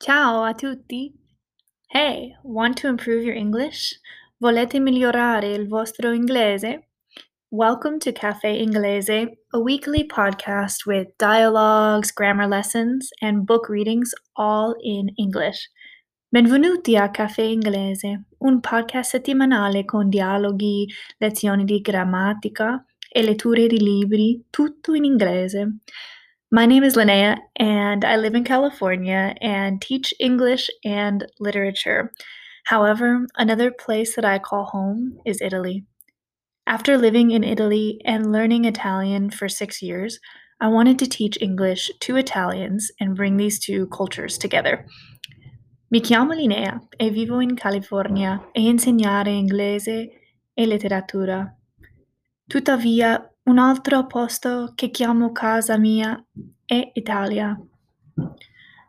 Ciao a tutti! Hey, want to improve your English? Volete migliorare il vostro inglese? Welcome to Cafe Inglese, a weekly podcast with dialogues, grammar lessons, and book readings all in English. Benvenuti a Cafe Inglese, un podcast settimanale con dialoghi, lezioni di grammatica e letture di libri, tutto in inglese. My name is Linnea, and I live in California and teach English and literature. However, another place that I call home is Italy. After living in Italy and learning Italian for six years, I wanted to teach English to Italians and bring these two cultures together. Mi chiamo Linnea e vivo in California e insegnare inglese e letteratura. Tuttavia, un altro posto che chiamo casa mia è Italia.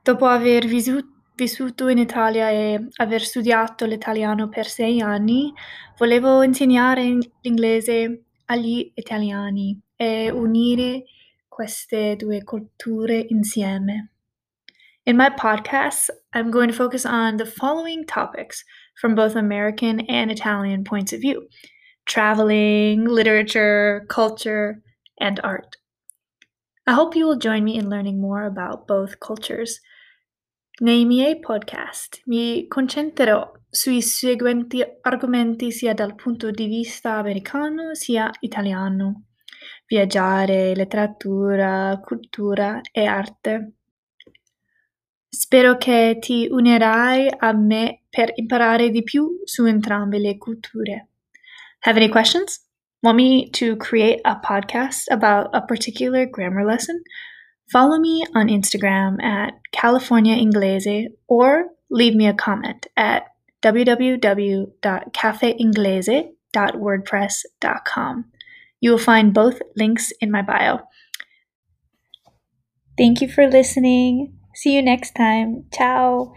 Dopo aver vissuto in Italia e aver studiato l'italiano per sei anni, volevo insegnare l'inglese agli italiani e unire queste due culture insieme. In my podcast, I'm going to focus on the following topics from both American and Italian points of view traveling, literature, culture, and art. I hope you will join me in learning more about both cultures. Nei miei podcast mi concentrerò sui seguenti argomenti sia dal punto di vista americano sia italiano. Viaggiare, letteratura, cultura e arte. Spero che ti unirai a me per imparare di più su entrambe le culture. Have any questions? Want me to create a podcast about a particular grammar lesson? Follow me on Instagram at California Inglese or leave me a comment at www.cafeinglese.wordpress.com. You will find both links in my bio. Thank you for listening. See you next time. Ciao.